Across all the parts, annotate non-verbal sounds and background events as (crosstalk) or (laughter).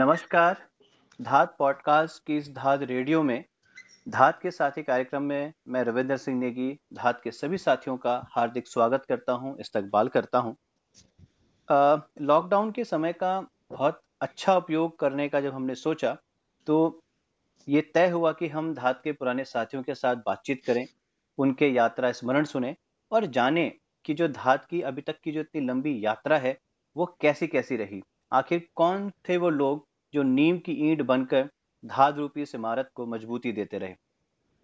नमस्कार। धात पॉडकास्ट की इस धात रेडियो में धात के साथी कार्यक्रम में मैं रविंद्र सिंह नेगी, धात के सभी साथियों का हार्दिक स्वागत करता हूँ, इस्तकबाल करता हूँ। लॉकडाउन के समय का बहुत अच्छा उपयोग करने का जब हमने सोचा तो ये तय हुआ कि हम धात के पुराने साथियों के साथ बातचीत करें, उनके यात्रा स्मरण सुने और जाने कि जो धात की अभी तक की जो इतनी लंबी यात्रा है, वो कैसी कैसी रही। आखिर कौन थे वो लोग जो नीम की ईंट बनकर धाद रूपी इस इमारत को मजबूती देते रहे।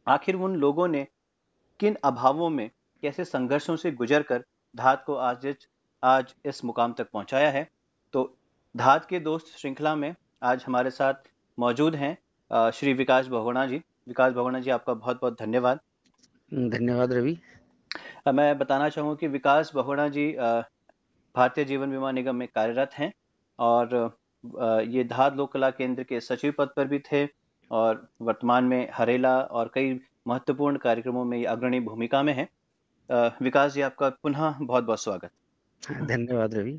आखिर उन लोगों ने किन अभावों में कैसे संघर्षों से गुजर कर धात को आज आज इस मुकाम तक पहुँचाया है? तो धात के दोस्त श्रृंखला में आज हमारे साथ मौजूद हैं श्री विकास भगोना जी। विकास भगोना जी आपका बहुत बहुत धन्यवाद। धन्यवाद रवि। मैं बताना चाहूँगा कि विकास बहुणा जी भारतीय जीवन बीमा निगम में कार्यरत हैं और ये धार लोक कला केंद्र के सचिव पद पर भी थे और वर्तमान में हरेला और कई महत्वपूर्ण कार्यक्रमों में अग्रणी भूमिका में है। विकास जी आपका पुनः बहुत बहुत स्वागत। धन्यवाद रवि।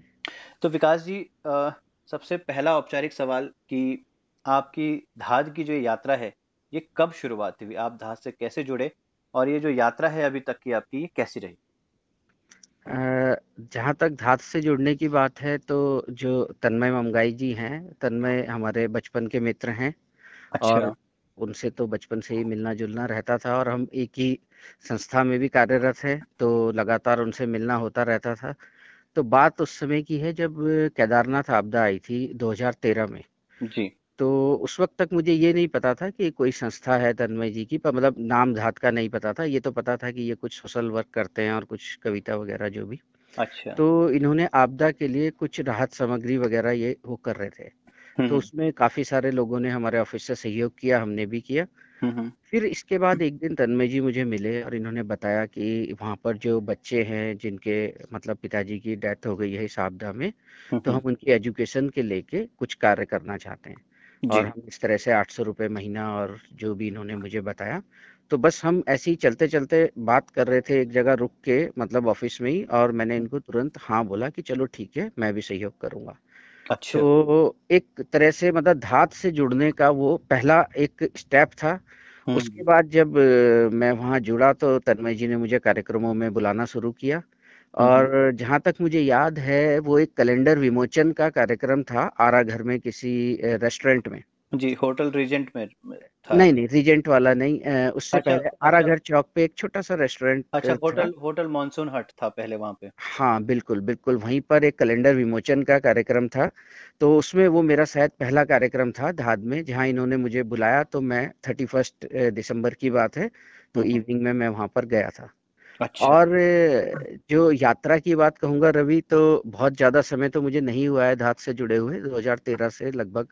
तो विकास जी सबसे पहला औपचारिक सवाल कि आपकी धाद की जो यात्रा है ये कब शुरुआत हुई? आप धाद से कैसे जुड़े? और ये जो यात्रा है अभी तक की आपकी ये कैसी रही? जहाँ तक धात से जुड़ने की बात है तो जो तन्मय ममगाई जी हैं तन्मय हमारे बचपन के मित्र हैं अच्छा। और उनसे तो बचपन से ही मिलना जुलना रहता था और हम एक ही संस्था में भी कार्यरत है तो लगातार उनसे मिलना होता रहता था। तो बात उस समय की है जब केदारनाथ आपदा आई थी 2013 में। जी। तो उस वक्त तक मुझे ये नहीं पता था कि कोई संस्था है तन्मय जी की पर मतलब नाम धात का नहीं पता था ये तो पता था कि ये कुछ सोशल वर्क करते हैं और कुछ कविता वगैरह जो भी। अच्छा। तो इन्होंने आपदा के लिए कुछ राहत सामग्री वगैरह ये वो कर रहे थे। तो हम्म। उसमें काफ़ी सारे लोगों ने हमारे ऑफ़िस से सहयोग किया हमने भी किया। हम्म। फिर इसके बाद एक दिन तन्मय जी मुझे मिले और इन्होंने बताया कि वहाँ पर जो बच्चे हैं जिनके मतलब पिताजी की डेथ हो गई है इस आपदा में तो हम उनकी एजुकेशन के लेके कुछ कार्य करना चाहते हैं। और हम इस तरह से आठ सौ रुपये महीना और जो भी इन्होंने मुझे बताया तो बस हम ऐसे ही चलते चलते बात कर रहे थे एक जगह रुक के मतलब ऑफ़िस में ही और मैंने इनको तुरंत हाँ बोला कि चलो ठीक है मैं भी सहयोग करूँगा। अच्छा। तो एक तरह से मतलब धात से जुड़ने का वो पहला एक स्टेप था। उसके बाद जब मैं वहाँ जुड़ा तो तन्मय जी ने मुझे कार्यक्रमों में बुलाना शुरू किया। और जहाँ तक मुझे याद है वो एक कैलेंडर विमोचन का कार्यक्रम था आरा घर में किसी रेस्टोरेंट में। जी होटल रीजेंट में था। नहीं नहीं रीजेंट वाला नहीं उससे अच्छा, पहले आरा अच्छा। चौक पे एक छोटा सा रेस्टोरेंट अच्छा होटल होटल मॉनसून हट था पहले वहाँ पे। हाँ बिल्कुल बिल्कुल वहीं पर एक कैलेंडर विमोचन का कार्यक्रम था। तो उसमें वो मेरा शायद पहला कार्यक्रम था धाद में जहाँ इन्होंने मुझे बुलाया तो मैं थर्टी फ़र्स्ट दिसंबर की बात है तो इवनिंग में मैं वहाँ पर गया था। अच्छा। और जो यात्रा की बात कहूँगा रवि तो बहुत ज़्यादा समय तो मुझे नहीं हुआ है धात से जुड़े हुए 2013 से लगभग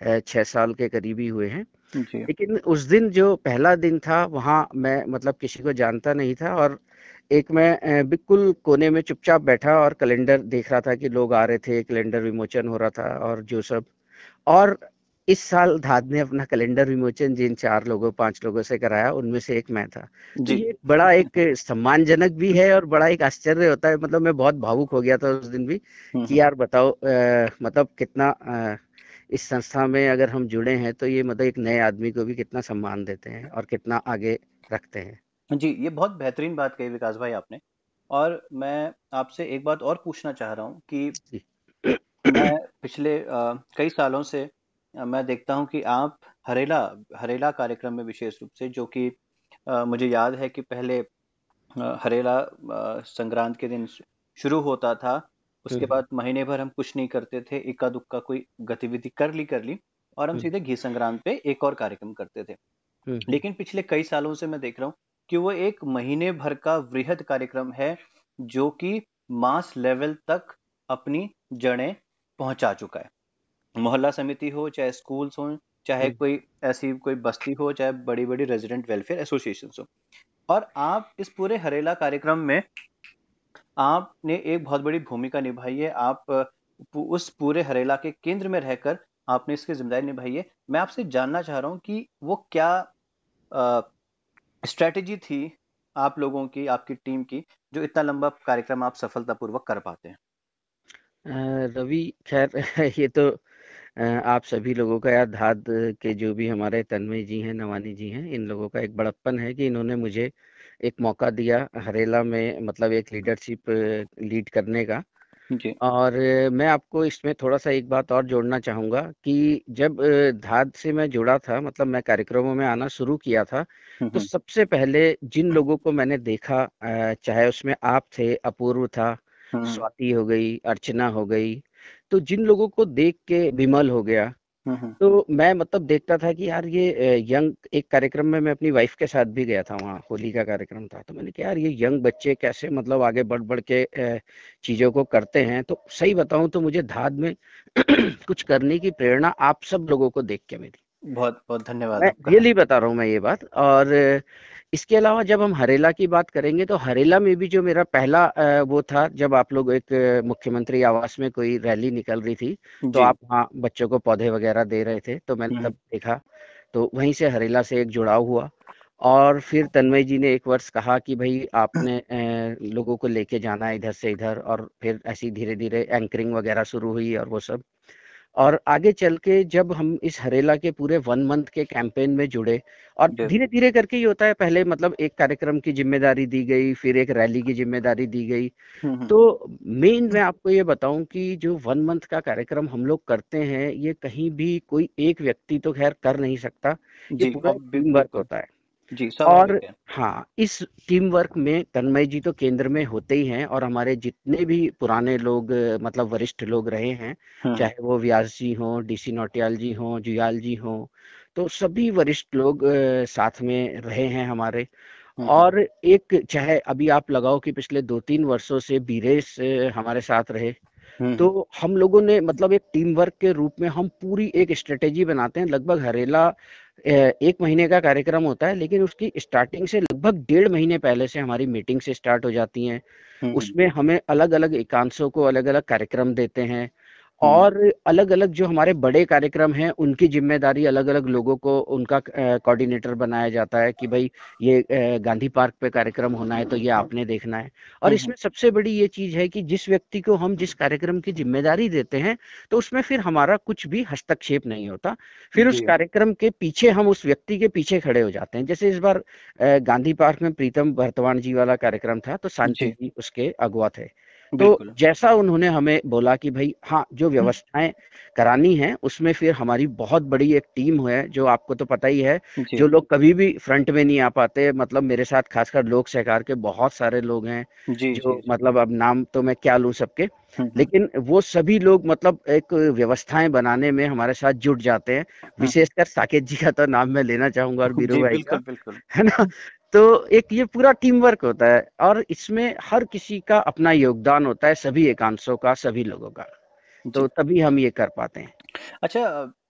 छह साल के करीबी हुए हैं। लेकिन उस दिन जो पहला दिन था वहाँ मैं मतलब किसी को जानता नहीं था और एक मैं बिल्कुल कोने में चुपचाप बैठा और कैलेंडर देख रहा था कि लोग आ रहे थे कैलेंडर विमोचन हो रहा था और जो सब। और इस साल धाद ने अपना कैलेंडर विमोचन जिन चार लोगों पाँच लोगों से कराया उनमें से एक मैं था। तो जी। ये बड़ा एक सम्मानजनक भी है और बड़ा एक आश्चर्य होता है। मतलब मैं बहुत भावुक हो गया था उस दिन भी हम्म, कि हम्म। यार बताओ आ, मतलब कितना आ, इस संस्था में अगर हम जुड़े हैं तो ये मतलब एक नए आदमी को भी कितना सम्मान देते हैं और कितना आगे रखते हैं। जी ये बहुत बेहतरीन बात कही विकास भाई आपने। और मैं आपसे एक बात और पूछना चाह रहा हूँ कि मैं पिछले आ, कई सालों से मैं देखता हूँ कि आप हरेला हरेला कार्यक्रम में विशेष रूप से जो कि मुझे याद है कि पहले हरेला संक्रांत के दिन शुरू होता था उसके हम्म। बाद महीने भर हम कुछ नहीं करते थे इक्का दुक्का कोई गतिविधि कर ली कर ली और हम हम्म। सीधे घी संक्रांत पे एक और कार्यक्रम करते थे हम्म। लेकिन पिछले कई सालों से मैं देख रहा हूँ कि वो एक महीने भर का वृहद कार्यक्रम है जो कि मास लेवल तक अपनी जड़ें पहुँचा चुका है मोहल्ला समिति हो चाहे स्कूल्स हो चाहे। कोई ऐसी कोई बस्ती हो चाहे बड़ी बड़ी रेजिडेंट वेलफेयर एसोसिएशन हो और आप इस पूरे हरेला कार्यक्रम में आपने एक बहुत बड़ी भूमिका निभाई है। आप उस पूरे हरेला के केंद्र में रहकर आपने इसकी ज़िम्मेदारी निभाई है। मैं आपसे जानना चाह रहा हूँ कि वो क्या स्ट्रेटेजी थी आप लोगों की, आपकी टीम की, जो इतना लंबा कार्यक्रम आप सफलतापूर्वक कर पाते हैं? रवि, खैर, (laughs) ये तो आप सभी लोगों का या धाद के जो भी हमारे तन्मय जी हैं, नवानी जी हैं, इन लोगों का एक बड़प्पन है कि इन्होंने मुझे एक मौका दिया हरेला में मतलब एक लीडरशिप लीड करने का। जी। और मैं आपको इसमें थोड़ा सा एक बात और जोड़ना चाहूँगा कि जब धाद से मैं जुड़ा था मतलब मैं कार्यक्रमों में आना शुरू किया था तो सबसे पहले जिन लोगों को मैंने देखा चाहे उसमें आप थे अपूर्व था स्वाति हो गई अर्चना हो गई तो जिन लोगों को देख के विमल हो गया हम्म, हम्म। तो मैं मतलब देखता था कि यार ये यंग एक कार्यक्रम में मैं अपनी वाइफ के साथ भी गया था वहाँ, होली का कार्यक्रम था। तो मैंने कहा, यार, ये यंग बच्चे कैसे मतलब आगे बढ़ बढ़ के चीज़ों को करते हैं? तो सही बताऊँ तो मुझे धाद में (clears throat) कुछ करने की प्रेरणा आप सब लोगों को देख के मिली। बहुत बहुत धन्यवाद रियली बता रहा हूँ मैं ये बात। और इसके अलावा जब हम हरेला की बात करेंगे तो हरेला में भी जो मेरा पहला वो था जब आप लोग एक मुख्यमंत्री आवास में कोई रैली निकल रही थी तो आप वहाँ बच्चों को पौधे वगैरह दे रहे थे तो मैंने तब देखा तो वहीं से हरेला से एक जुड़ाव हुआ। और फिर तन्मय जी ने एक वर्ष कहा कि भाई आपने (clears throat) लोगों को लेके जाना है इधर से इधर और फिर ऐसी धीरे धीरे एंकरिंग वगैरह शुरू हुई और वो सब। और आगे चल के जब हम इस हरेला के पूरे वन मंथ के कैंपेन में जुड़े और धीरे धीरे करके ये होता है पहले मतलब एक कार्यक्रम की ज़िम्मेदारी दी गई फिर एक रैली की ज़िम्मेदारी दी गई। तो मेन मैं आपको ये बताऊँ कि जो वन मंथ का कार्यक्रम हम लोग करते हैं ये कहीं भी कोई एक व्यक्ति तो खैर कर नहीं सकता ये पूरा टीम वर्क होता है। जी और हाँ इस टीम वर्क में तन्मय जी तो केंद्र में होते ही हैं और हमारे जितने भी पुराने लोग मतलब वरिष्ठ लोग रहे हैं हाँ। चाहे वो व्यास जी हो डीसी नोटियाल जी हो जुयाल जी हो तो सभी वरिष्ठ लोग साथ में रहे हैं हमारे हाँ। और एक चाहे अभी आप लगाओ कि पिछले दो तीन वर्षों से बीरेश हमारे साथ रहे तो हम्म। हम लोगों ने मतलब एक टीम वर्क के रूप में हम पूरी एक स्ट्रेटेजी बनाते हैं लगभग हरेला एक महीने का कार्यक्रम होता है लेकिन उसकी स्टार्टिंग से लगभग डेढ़ महीने पहले से हमारी मीटिंग से स्टार्ट हो जाती हैं हम्म, उसमें हमें अलग अलग एकांशों को अलग अलग कार्यक्रम देते हैं हम्म। और अलग अलग जो हमारे बड़े कार्यक्रम हैं उनकी ज़िम्मेदारी अलग अलग लोगों को उनका कोऑर्डिनेटर बनाया जाता है कि भाई ये गांधी पार्क पे कार्यक्रम होना है तो ये आपने देखना है। और हम्म, इसमें सबसे बड़ी ये चीज़ है कि जिस व्यक्ति को हम जिस कार्यक्रम की ज़िम्मेदारी देते हैं तो उसमें फिर हमारा कुछ भी हस्तक्षेप नहीं होता। फिर उस कार्यक्रम के पीछे हम उस व्यक्ति के पीछे खड़े हो जाते हैं। जैसे इस बार गांधी पार्क में प्रीतम भरतवान जी वाला कार्यक्रम था तो सांची जी उसके अगुआ थे। तो जैसा उन्होंने हमें बोला कि भाई हाँ जो व्यवस्थाएँ करानी है उसमें फिर हमारी बहुत बड़ी एक टीम है जो आपको तो पता ही है जो। लोग कभी भी फ्रंट में नहीं आ पाते मतलब मेरे साथ खासकर लोक सहकार के बहुत सारे लोग हैं जी, जो जी, मतलब अब नाम तो मैं क्या लू सबके हम्म, हम्म। लेकिन वो सभी लोग मतलब एक व्यवस्थाएँ बनाने में हमारे साथ जुट जाते हैं हाँ। विशेषकर साकेत जी का तो नाम मैं लेना चाहूँगा और (laughs) बीरू भाई का है ना? तो एक ये पूरा टीम वर्क होता है और इसमें हर किसी का अपना योगदान होता है सभी एकांशों का सभी लोगों का। तो तभी हम ये कर पाते हैं। अच्छा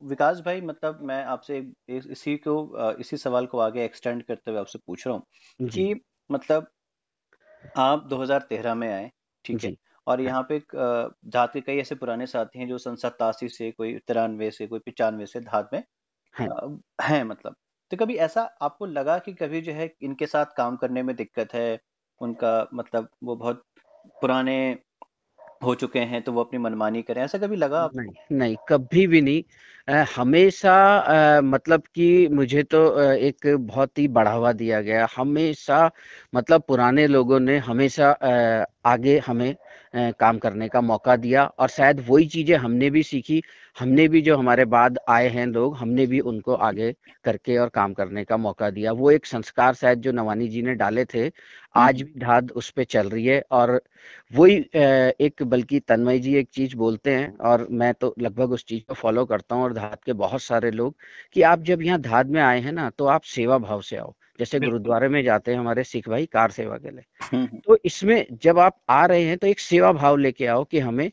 विकास भाई मतलब मैं आपसे इसी को इसी सवाल को आगे एक्सटेंड करते हुए आपसे पूछ रहा हूँ कि मतलब आप 2013 में आए ठीक है? और यहाँ पे धात के कई ऐसे पुराने साथी हैं जो सन सतासी से कोई तिरानवे से कोई पिचानवे से धात में हैं मतलब। तो कभी ऐसा आपको लगा कि कभी जो है इनके साथ काम करने में दिक्कत है? उनका मतलब वो बहुत पुराने हो चुके हैं तो वो अपनी मनमानी करें ऐसा कभी लगा आपको? नहीं नहीं कभी भी नहीं। आ, हमेशा आ, मतलब कि मुझे तो आ, एक बहुत ही बढ़ावा दिया गया। हमेशा मतलब पुराने लोगों ने हमेशा आ, आगे हमें काम करने का मौका दिया और शायद वही चीज़ें हमने भी सीखी हमने भी जो हमारे बाद आए हैं लोग हमने भी उनको आगे करके और काम करने का मौका दिया। वो एक संस्कार शायद जो नवानी जी ने डाले थे आज भी धाद उस पर चल रही है और वही एक बल्कि तन्मय जी एक चीज़ बोलते हैं और मैं तो लगभग उस चीज़ को फॉलो करता हूँ और धाद के बहुत सारे लोग कि आप जब यहाँ धाद में आए हैं ना तो आप सेवा भाव से आओ। जैसे गुरुद्वारे में जाते हैं हमारे सिख भाई कार सेवा के लिए। हम्म, हम्म। तो इसमें जब आप आ रहे हैं तो एक सेवा भाव लेके आओ कि हमें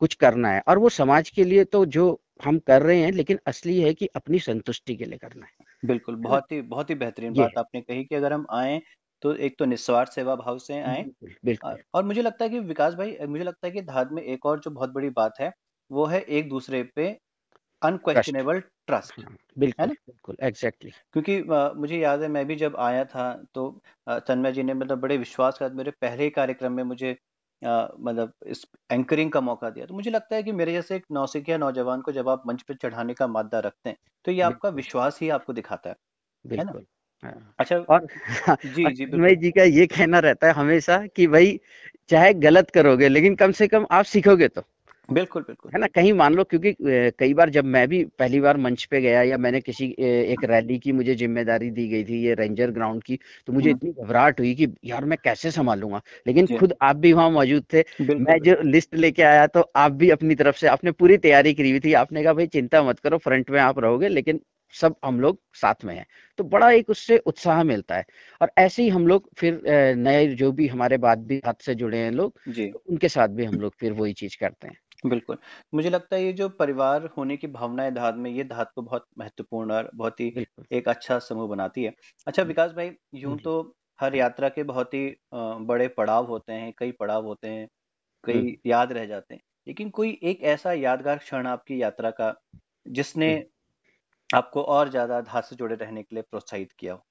कुछ करना है। और वो समाज के लिए तो जो हम कर रहे हैं लेकिन असली है कि अपनी संतुष्टि के लिए करना है। बिल्कुल बहुत ही बहुत ही बेहतरीन बात आपने कही कि अगर हम आए तो एक तो निस्वार्थ सेवा भाव से आए। और मुझे लगता है कि विकास भाई मुझे लगता है कि धाद में एक और जो बहुत बड़ी बात है वो है एक दूसरे पे अनक्वेश्चनेबल ट्रस्ट हाँ, बिल्कुल बिल्कुल एग्जैक्टली exactly. क्योंकि आ, मुझे याद है मैं भी जब आया था तो तन्मय जी ने मतलब बड़े विश्वास के साथ मेरे पहले ही कार्यक्रम में मुझे मतलब इस एंकरिंग का मौका दिया। तो मुझे लगता है कि मेरे जैसे एक नौसिखिया नौजवान को जब आप मंच पर चढ़ाने का मादा रखते हैं तो ये आपका विश्वास ही आपको दिखाता है। बिल्कुल हाँ। अच्छा और (laughs) जी जी भाई जी का ये कहना रहता है हमेशा कि भाई चाहे गलत करोगे लेकिन कम से कम आप सीखोगे तो। बिल्कुल बिल्कुल। है ना? कहीं मान लो क्योंकि कई बार जब मैं भी पहली बार मंच पे गया या मैंने किसी एक रैली की मुझे ज़िम्मेदारी दी गई थी ये रेंजर ग्राउंड की तो मुझे हम्म। इतनी घबराहट हुई कि यार मैं कैसे संभालूँगा? लेकिन खुद आप भी वहाँ मौजूद थे मैं जो लिस्ट लेके आया तो आप भी अपनी तरफ़ से आपने पूरी तैयारी करी हुई थी। आपने कहा भाई चिंता मत करो फ्रंट में आप रहोगे लेकिन सब हम लोग साथ में हैं। तो बड़ा एक उससे उत्साह मिलता है। और ऐसे ही हम लोग फिर नए जो भी हमारे बाद भी हाथ से जुड़े हैं लोग तो उनके साथ भी हम लोग फिर वही चीज़ करते हैं। बिल्कुल। मुझे लगता है ये जो परिवार होने की भावना है धात में ये धात को बहुत महत्वपूर्ण और बहुत ही एक अच्छा समूह बनाती है। अच्छा विकास भाई यूँ तो हर यात्रा के बहुत ही बड़े पड़ाव होते हैं कई पड़ाव होते हैं कई याद रह जाते हैं। लेकिन कोई एक ऐसा यादगार क्षण आपकी यात्रा का जिसने आपको और ज़्यादा धात से जुड़े रहने के लिए प्रोत्साहित किया हो?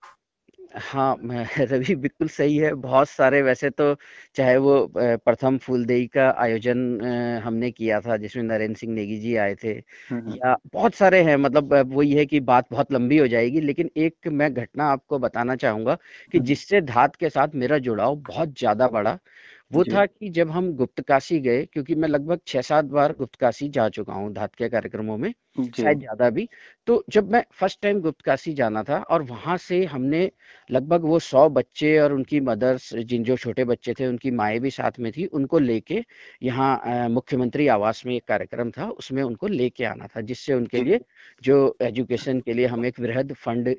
हाँ रवि (laughs) बिल्कुल सही है। बहुत सारे वैसे तो चाहे वो प्रथम फूलदेई का आयोजन हमने किया था जिसमें नरेंद्र सिंह नेगी जी आए थे या बहुत सारे हैं मतलब वो ये है कि बात बहुत लंबी हो जाएगी लेकिन एक मैं घटना आपको बताना चाहूँगा कि जिससे धात के साथ मेरा जुड़ाव बहुत ज़्यादा बड़ा वो था कि जब हम गुप्त काशी गए क्योंकि मैं लगभग छह सात बार गुप्त काशी जा चुका हूँ धात के कार्यक्रमों में शायद ज़्यादा भी। तो जब मैं फ़र्स्ट टाइम गुप्त काशी जाना था और वहाँ से हमने लगभग वो सौ बच्चे और उनकी मदर्स जिन जो छोटे बच्चे थे उनकी माए भी साथ में थी उनको लेके यहाँ मुख्यमंत्री आवास में एक कार्यक्रम था उसमें उनको लेके आना था जिससे उनके लिए जो एजुकेशन के लिए हम एक वृहद फंड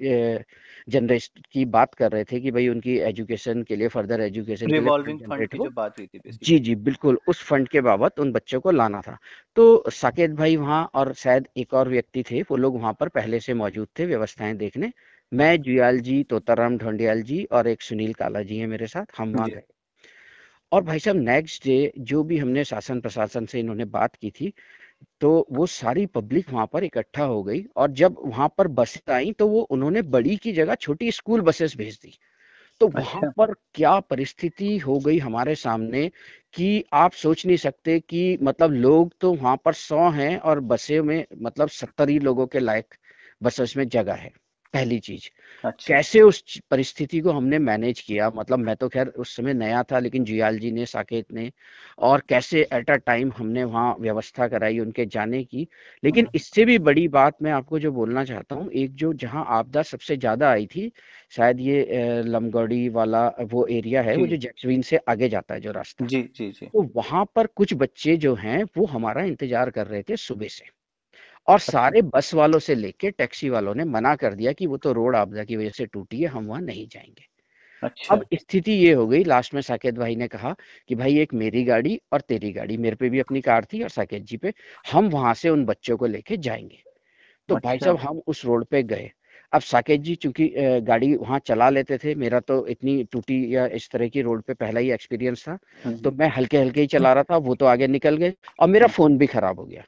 जनरेट की बात कर रहे थे कि भाई उनकी एजुकेशन के लिए फर्दर एजुकेशन रिवॉल्विंग फंड की जो बात हुई थी जी जी बिल्कुल उस फंड के बाबत उन बच्चों को लाना था। तो साकेत भाई वहाँ और शायद एक और व्यक्ति थे वो लोग वहाँ पर पहले से मौजूद थे व्यवस्थाएँ देखने। मैं जुयाल जी तोताराम ढोंडियाल जी और एक सुनील काला जी है मेरे साथ हम वहाँ गए। और भाई साहब नेक्स्ट डे जो भी हमने शासन प्रशासन से इन्होंने बात की थी तो वो सारी पब्लिक वहाँ पर इकट्ठा हो गई और जब वहाँ पर बसें आई तो वो उन्होंने बड़ी की जगह छोटी स्कूल बसेस भेज दी। तो अच्छा। वहाँ पर क्या परिस्थिति हो गई हमारे सामने कि आप सोच नहीं सकते कि मतलब लोग तो वहाँ पर सौ हैं और बसे में मतलब सत्तर ही लोगों के लायक बसों में जगह है पहली चीज़। अच्छा। कैसे उस परिस्थिति को हमने मैनेज किया? मतलब मैं तो खैर उस समय नया था लेकिन जियाल जी ने साकेत ने और कैसे एट अ टाइम हमने वहाँ व्यवस्था कराई उनके जाने की। लेकिन हाँ। इससे भी बड़ी बात मैं आपको जो बोलना चाहता हूँ एक जो जहाँ आपदा सबसे ज़्यादा आई थी शायद ये लमगौड़ी वाला वो एरिया है वो जो जैक्सविन से आगे जाता है जो रास्ता। जी जी जी। तो वहाँ पर कुछ बच्चे जो हैं वो हमारा इंतज़ार कर रहे थे सुबह से। और। सारे बस वालों से लेके टैक्सी वालों ने मना कर दिया कि वो तो रोड आपदा की वजह से टूटी है हम वहाँ नहीं जाएँगे अच्छा अब स्थिति ये हो गई लास्ट में साकेत भाई ने कहा कि भाई एक मेरी गाड़ी और तेरी गाड़ी मेरे पे भी अपनी कार थी और साकेत जी पे हम वहाँ से उन बच्चों को लेके जाएँगे तो अच्छा। भाई साहब हम उस रोड पे गए अब साकेत जी चूँकि गाड़ी वहाँ चला लेते थे मेरा तो इतनी टूटी या इस तरह की रोड पे पहला ही एक्सपीरियंस था हम्म। तो मैं हल्के हल्के ही चला रहा था वो तो आगे निकल गए और मेरा फ़ोन भी खराब हो गया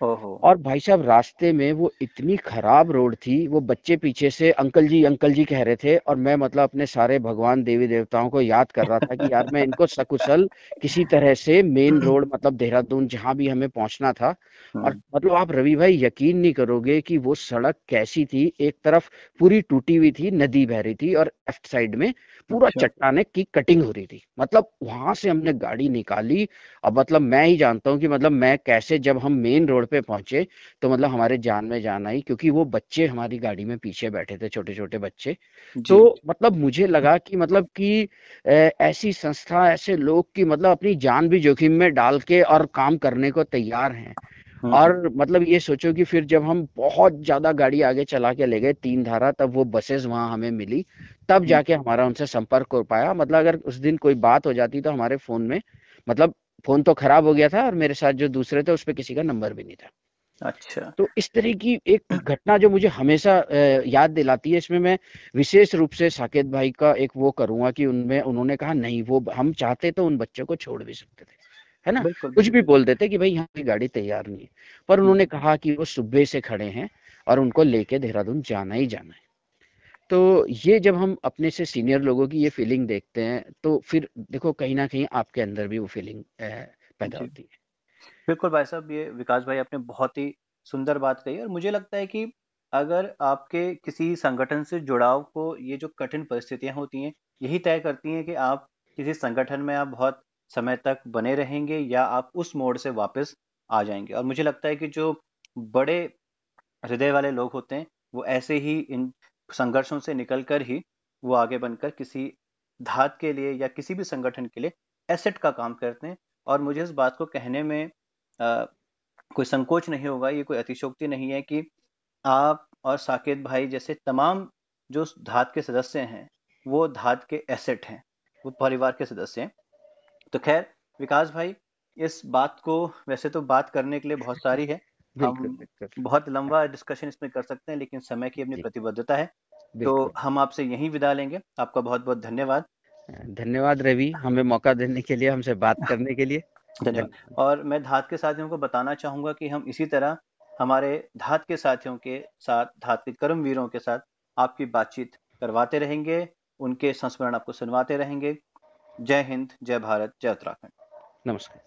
और भाई साहब रास्ते में वो इतनी खराब रोड थी वो बच्चे पीछे से अंकल जी अंकल जी कह रहे थे और मैं मतलब अपने सारे भगवान देवी देवताओं को याद कर रहा था कि यार मैं इनको सकुशल किसी तरह से मेन रोड मतलब देहरादून जहाँ भी हमें पहुँचना था और हम्म। मतलब आप रवि भाई यकीन नहीं करोगे कि वो सड़क कैसी थी एक तरफ़ पूरी टूटी हुई थी नदी बह रही थी और लेफ़्ट साइड में पूरा अच्छा। चट्टाने की कटिंग हो रही थी मतलब वहाँ से हमने गाड़ी निकाली अब मतलब मैं ही जानता हूँ कि मतलब मैं कैसे जब हम मेन रोड पे पहुँचे तो मतलब हमारे जान में जान आई क्योंकि वो बच्चे हमारी गाड़ी में पीछे बैठे थे छोटे छोटे बच्चे तो मतलब मुझे लगा कि मतलब कि ऐसी संस्था ऐसे लोग की मतलब अपनी जान भी जोखिम में डाल के और काम करने को तैयार हैं। हम्म। और मतलब ये सोचो कि फिर जब हम बहुत ज़्यादा गाड़ी आगे चला के ले गए तीन धारा तब वो बसेस वहाँ हमें मिली। तब। जाके हमारा उनसे संपर्क हो पाया। मतलब अगर उस दिन कोई बात हो जाती तो हमारे फ़ोन में मतलब फ़ोन तो खराब हो गया था और मेरे साथ जो दूसरे थे उस पर किसी का नंबर भी नहीं था। अच्छा। तो इस तरह की एक घटना जो मुझे हमेशा याद दिलाती है इसमें मैं विशेष रूप से साकेत भाई का एक वो करूँगा कि उनमें उन्होंने कहा नहीं वो हम चाहते तो उन बच्चों को छोड़ भी सकते थे। है ना? कुछ भी बोल देते कि भाई यहाँ की गाड़ी तैयार नहीं है। पर उन्होंने हम्म। कहा कि वो सुबह से खड़े हैं और उनको लेके देहरादून जाना ही जाना है। तो ये जब हम अपने से सीनियर लोगों की ये फीलिंग देखते हैं तो फिर देखो कहीं ना कहीं आपके अंदर भी वो फीलिंग पैदा होती है। बिल्कुल भाई साहब ये विकास भाई आपने बहुत ही सुंदर बात कही और मुझे लगता है कि अगर आपके किसी संगठन से जुड़ाव को ये जो कठिन परिस्थितियाँ होती हैं यही तय करती हैं कि आप किसी संगठन में आप बहुत समय तक बने रहेंगे या आप उस मोड से वापस आ जाएँगे। और मुझे लगता है कि जो बड़े हृदय वाले लोग होते हैं वो ऐसे ही इन संघर्षों से निकलकर ही वो आगे बनकर किसी धात के लिए या किसी भी संगठन के लिए एसेट का काम करते हैं। और मुझे इस बात को कहने में आ, कोई संकोच नहीं होगा ये कोई अतिशोक्ति नहीं है कि आप और साकेत भाई जैसे तमाम जो धात के सदस्य हैं वो धात के एसेट हैं वो परिवार के सदस्य हैं। तो खैर विकास भाई इस बात को वैसे तो बात करने के लिए बहुत सारी है हम बहुत लंबा डिस्कशन इसमें कर सकते हैं लेकिन समय की अपनी प्रतिबद्धता है। तो हम आपसे यही विदा लेंगे। आपका बहुत बहुत धन्यवाद। धन्यवाद रवि। हमें मौका देने के लिए हमसे बात (laughs) करने के लिए। धन्यवाद। और मैं धात के साथियों को बताना चाहूँगा कि हम इसी तरह हमारे धात के साथियों के साथ धात के कर्म वीरों के साथ आपकी बातचीत करवाते रहेंगे। उनके संस्मरण आपको सुनवाते रहेंगे। जय हिंद जय भारत जय उत्तराखंड। नमस्कार।